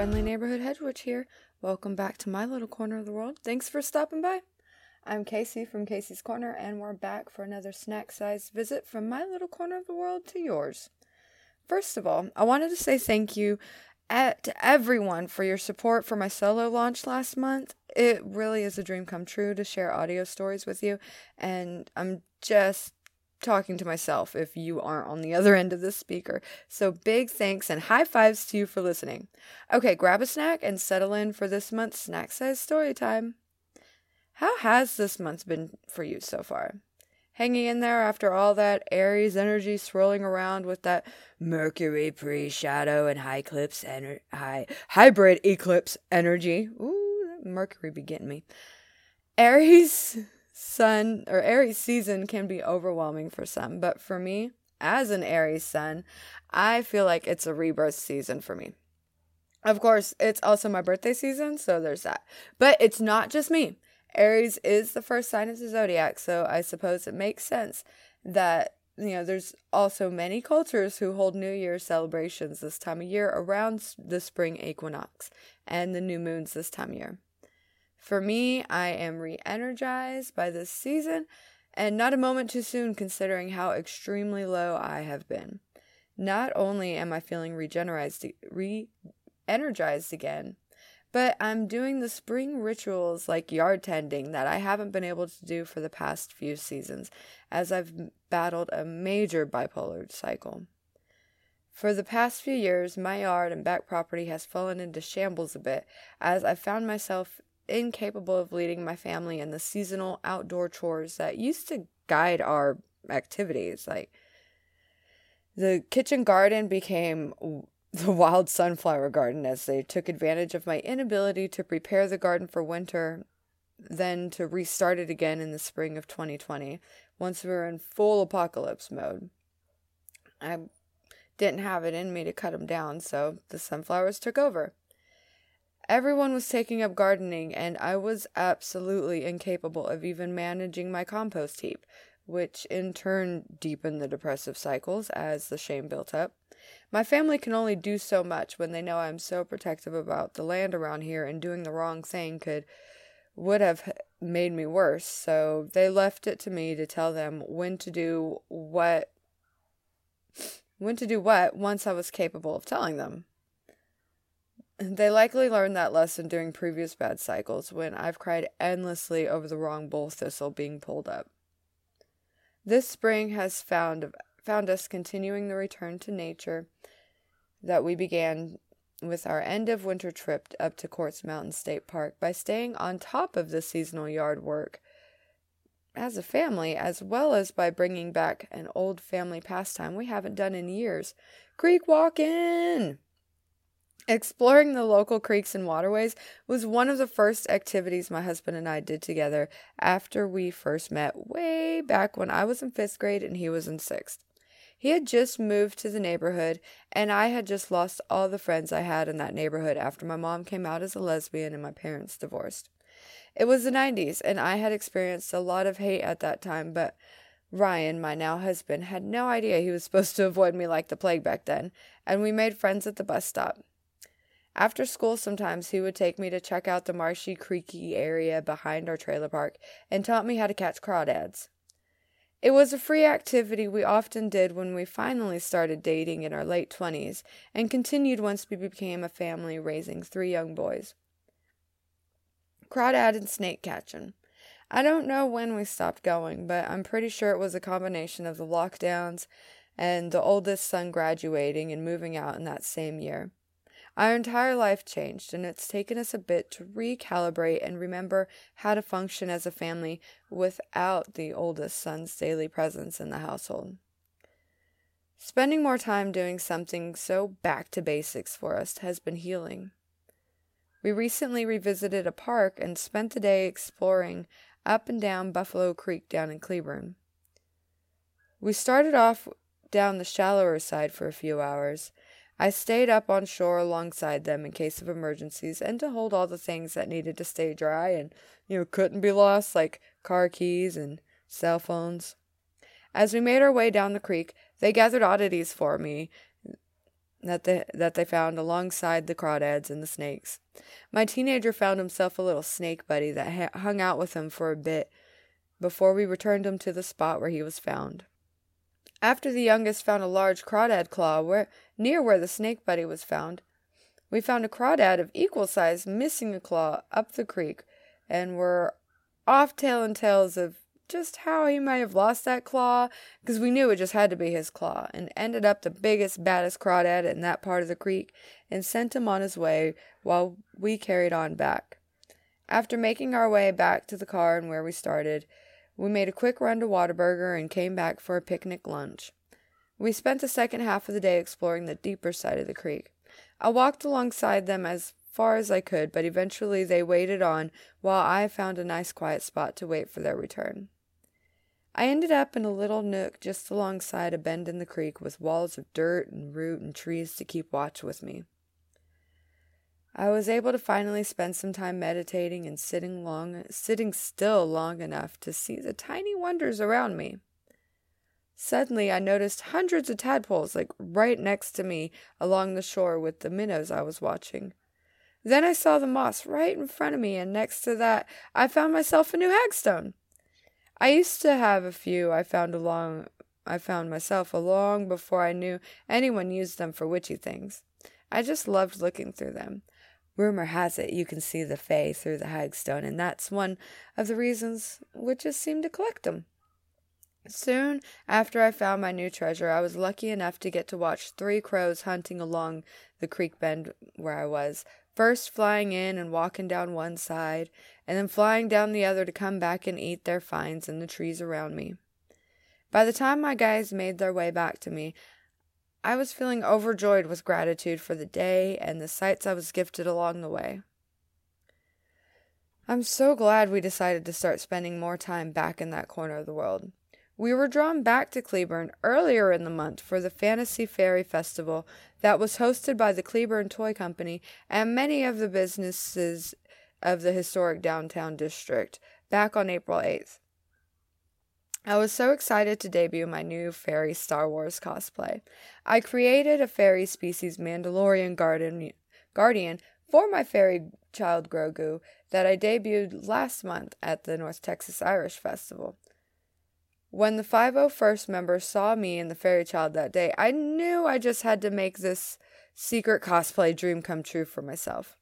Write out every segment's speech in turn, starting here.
Friendly neighborhood hedge witch here. Welcome back to my little corner of the world. Thanks for stopping by. I'm Kacie from Kacie's Corner, and we're back for another snack sized visit from my little corner of the world to yours. First of all, I wanted to say thank you at, to everyone for your support for my solo launch last month. It really is a dream come true to share audio stories with you, and I'm just talking to myself if you aren't on the other end of the speaker. So big thanks and high fives to you for listening. Okay, grab a snack and settle in for this month's snack size story time. How has this month been for you so far? Hanging in there after all that Aries energy swirling around with that Mercury pre-shadow and high eclipse ener- high hybrid eclipse energy. Ooh, Mercury be getting me. Aries sun or Aries season can be overwhelming for some, but for me, as an Aries sun, I feel like it's a rebirth season for me. Of course, it's also my birthday season, so there's that. But it's not just me. Aries is the first sign of the zodiac, so I suppose it makes sense that you know there's also many cultures who hold New Year celebrations this time of year around the spring equinox and the new moons this time of year. For me, I am re energized by this season and not a moment too soon considering how extremely low I have been. Not only am I feeling re energized again, but I'm doing the spring rituals like yard tending that I haven't been able to do for the past few seasons as I've battled a major bipolar cycle. For the past few years, my yard and back property has fallen into shambles a bit as I found myself incapable of leading my family in the seasonal outdoor chores that used to guide our activities. Like the kitchen garden became the wild sunflower garden as they took advantage of my inability to prepare the garden for winter, then to restart it again in the spring of 2020 once we were in full apocalypse mode. I didn't have it in me to cut them down, so the sunflowers took over. Everyone was taking up gardening, and I was absolutely incapable of even managing my compost heap, which in turn deepened the depressive cycles as the shame built up. My family can only do so much when they know I'm so protective about the land around here, and doing the wrong thing could would have made me worse. So they left it to me to tell them when to do what when to do what once I was capable of telling them. They likely learned that lesson during previous bad cycles when I've cried endlessly over the wrong bull thistle being pulled up. This spring has found found us continuing the return to nature that we began with our end of winter trip up to Quartz Mountain State Park by staying on top of the seasonal yard work as a family, as well as by bringing back an old family pastime we haven't done in years creek walking. Exploring the local creeks and waterways was one of the first activities my husband and I did together after we first met way back when I was in fifth grade and he was in sixth. He had just moved to the neighborhood, and I had just lost all the friends I had in that neighborhood after my mom came out as a lesbian and my parents divorced. It was the 90s, and I had experienced a lot of hate at that time, but Ryan, my now husband, had no idea he was supposed to avoid me like the plague back then, and we made friends at the bus stop. After school, sometimes he would take me to check out the marshy, creeky area behind our trailer park and taught me how to catch crawdads. It was a free activity we often did when we finally started dating in our late 20s and continued once we became a family raising three young boys. Crawdad and snake catching. I don't know when we stopped going, but I'm pretty sure it was a combination of the lockdowns and the oldest son graduating and moving out in that same year. Our entire life changed, and it's taken us a bit to recalibrate and remember how to function as a family without the oldest son's daily presence in the household. Spending more time doing something so back to basics for us has been healing. We recently revisited a park and spent the day exploring up and down Buffalo Creek down in Cleburne. We started off down the shallower side for a few hours I stayed up on shore alongside them in case of emergencies and to hold all the things that needed to stay dry and, you know, couldn't be lost, like car keys and cell phones. As we made our way down the creek, they gathered oddities for me that they that they found alongside the crawdads and the snakes. My teenager found himself a little snake buddy that ha- hung out with him for a bit before we returned him to the spot where he was found. After the youngest found a large crawdad claw where near where the snake buddy was found, we found a crawdad of equal size missing a claw up the creek, and were off telling tales of just how he might have lost that claw, because we knew it just had to be his claw, and ended up the biggest, baddest crawdad in that part of the creek, and sent him on his way while we carried on back. After making our way back to the car and where we started, we made a quick run to Whataburger and came back for a picnic lunch. We spent the second half of the day exploring the deeper side of the creek. I walked alongside them as far as I could, but eventually they waited on while I found a nice quiet spot to wait for their return. I ended up in a little nook just alongside a bend in the creek with walls of dirt and root and trees to keep watch with me. I was able to finally spend some time meditating and sitting long sitting still long enough to see the tiny wonders around me. Suddenly I noticed hundreds of tadpoles like right next to me along the shore with the minnows I was watching. Then I saw the moss right in front of me and next to that I found myself a new hagstone. I used to have a few I found along I found myself long before I knew anyone used them for witchy things. I just loved looking through them. Rumor has it you can see the Fae through the hagstone, and that's one of the reasons witches seem to collect them. Soon after I found my new treasure, I was lucky enough to get to watch three crows hunting along the creek bend where I was, first flying in and walking down one side, and then flying down the other to come back and eat their finds in the trees around me. By the time my guys made their way back to me, I was feeling overjoyed with gratitude for the day and the sights I was gifted along the way. I'm so glad we decided to start spending more time back in that corner of the world. We were drawn back to Cleburne earlier in the month for the Fantasy Fairy Festival that was hosted by the Cleburne Toy Company and many of the businesses of the historic downtown district back on April 8th. I was so excited to debut my new fairy Star Wars cosplay. I created a fairy species Mandalorian guardian, guardian for my fairy child Grogu that I debuted last month at the North Texas Irish Festival. When the 501st members saw me in the fairy child that day, I knew I just had to make this secret cosplay dream come true for myself.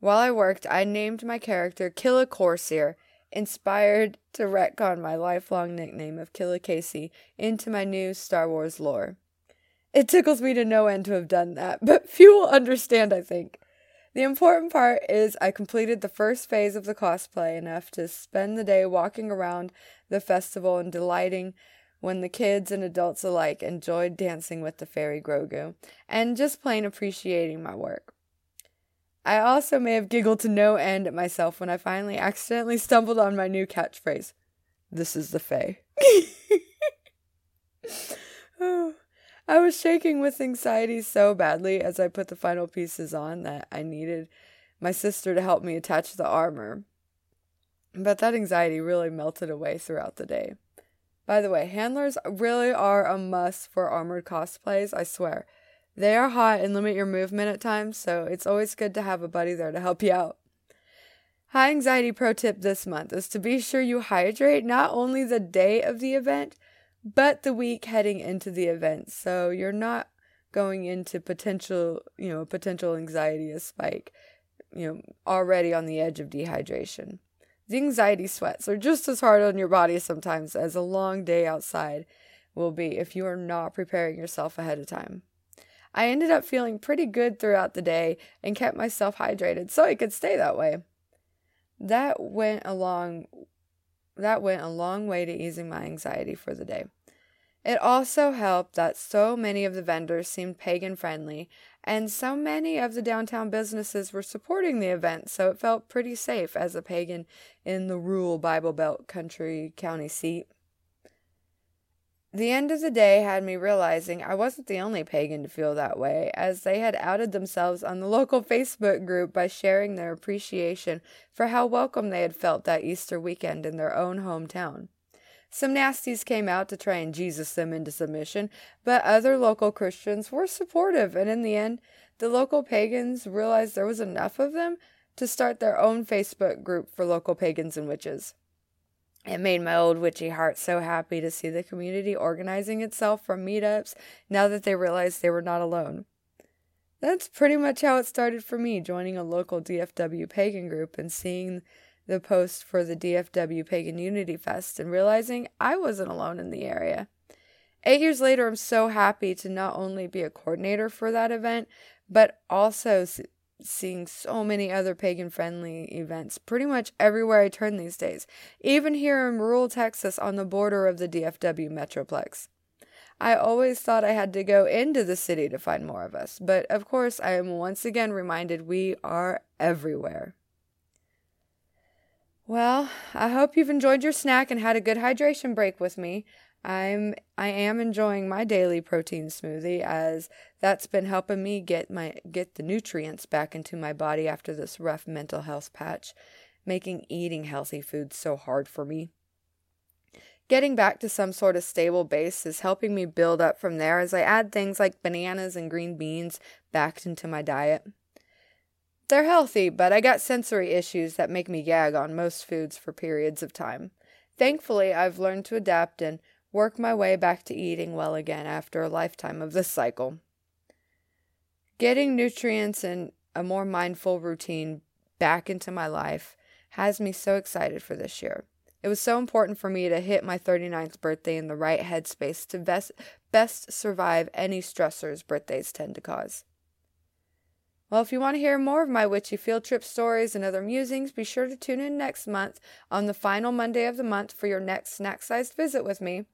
While I worked, I named my character Killa Corsair, inspired to retcon my lifelong nickname of Killa Kacie into my new Star Wars lore. It tickles me to no end to have done that, but few will understand, I think. The important part is I completed the first phase of the cosplay enough to spend the day walking around the festival and delighting when the kids and adults alike enjoyed dancing with the fairy Grogu and just plain appreciating my work. I also may have giggled to no end at myself when I finally accidentally stumbled on my new catchphrase. This is the Fae. I was shaking with anxiety so badly as I put the final pieces on that I needed my sister to help me attach the armor. But that anxiety really melted away throughout the day. By the way, handlers really are a must for armored cosplays, I swear. They are hot and limit your movement at times, so it's always good to have a buddy there to help you out. High anxiety pro tip this month is to be sure you hydrate not only the day of the event, but the week heading into the event. So you're not going into potential, you know, potential anxiety a spike, you know, already on the edge of dehydration. The anxiety sweats are just as hard on your body sometimes as a long day outside will be if you are not preparing yourself ahead of time. I ended up feeling pretty good throughout the day and kept myself hydrated so I could stay that way. That went along that went a long way to easing my anxiety for the day. It also helped that so many of the vendors seemed pagan friendly, and so many of the downtown businesses were supporting the event, so it felt pretty safe as a pagan in the rural Bible Belt country county seat. The end of the day had me realizing I wasn't the only pagan to feel that way, as they had outed themselves on the local Facebook group by sharing their appreciation for how welcome they had felt that Easter weekend in their own hometown. Some nasties came out to try and Jesus them into submission, but other local Christians were supportive, and in the end, the local pagans realized there was enough of them to start their own Facebook group for local pagans and witches. It made my old witchy heart so happy to see the community organizing itself from meetups now that they realized they were not alone. That's pretty much how it started for me, joining a local DFW pagan group and seeing the post for the DFW Pagan Unity Fest and realizing I wasn't alone in the area. Eight years later, I'm so happy to not only be a coordinator for that event, but also seeing so many other pagan friendly events pretty much everywhere I turn these days, even here in rural Texas on the border of the DFW Metroplex. I always thought I had to go into the city to find more of us, but of course I am once again reminded we are everywhere. Well, I hope you've enjoyed your snack and had a good hydration break with me. I'm I am enjoying my daily protein smoothie as that's been helping me get my get the nutrients back into my body after this rough mental health patch, making eating healthy foods so hard for me. Getting back to some sort of stable base is helping me build up from there as I add things like bananas and green beans back into my diet. They're healthy, but I got sensory issues that make me gag on most foods for periods of time. Thankfully, I've learned to adapt and work my way back to eating well again after a lifetime of this cycle. Getting nutrients and a more mindful routine back into my life has me so excited for this year. It was so important for me to hit my 39th birthday in the right headspace to best, best survive any stressors birthdays tend to cause. Well, if you want to hear more of my witchy field trip stories and other musings, be sure to tune in next month on the final Monday of the month for your next snack sized visit with me.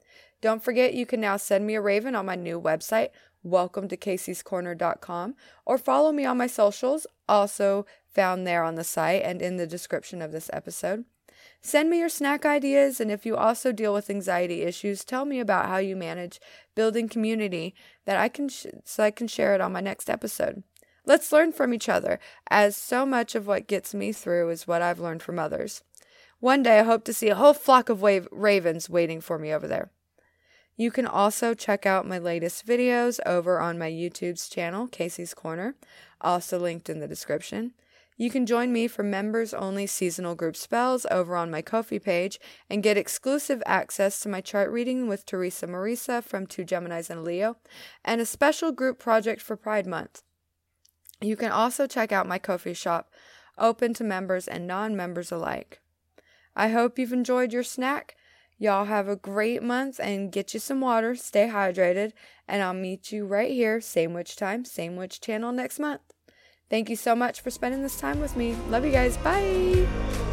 Don't forget you can now send me a raven on my new website, welcome to kaciescorner.com, or follow me on my socials, also found there on the site and in the description of this episode. Send me your snack ideas, and if you also deal with anxiety issues, tell me about how you manage building community that I can sh- so I can share it on my next episode. Let's learn from each other, as so much of what gets me through is what I've learned from others. One day I hope to see a whole flock of wave- ravens waiting for me over there. You can also check out my latest videos over on my YouTube's channel, Kacie's Corner, also linked in the description. You can join me for members only seasonal group spells over on my Ko-fi page and get exclusive access to my chart reading with Teresa Marisa from Two Geminis and Leo, and a special group project for Pride Month. You can also check out my Ko-fi shop, open to members and non members alike. I hope you've enjoyed your snack. Y'all have a great month and get you some water, stay hydrated, and I'll meet you right here, same witch time, same witch channel next month. Thank you so much for spending this time with me. Love you guys. Bye.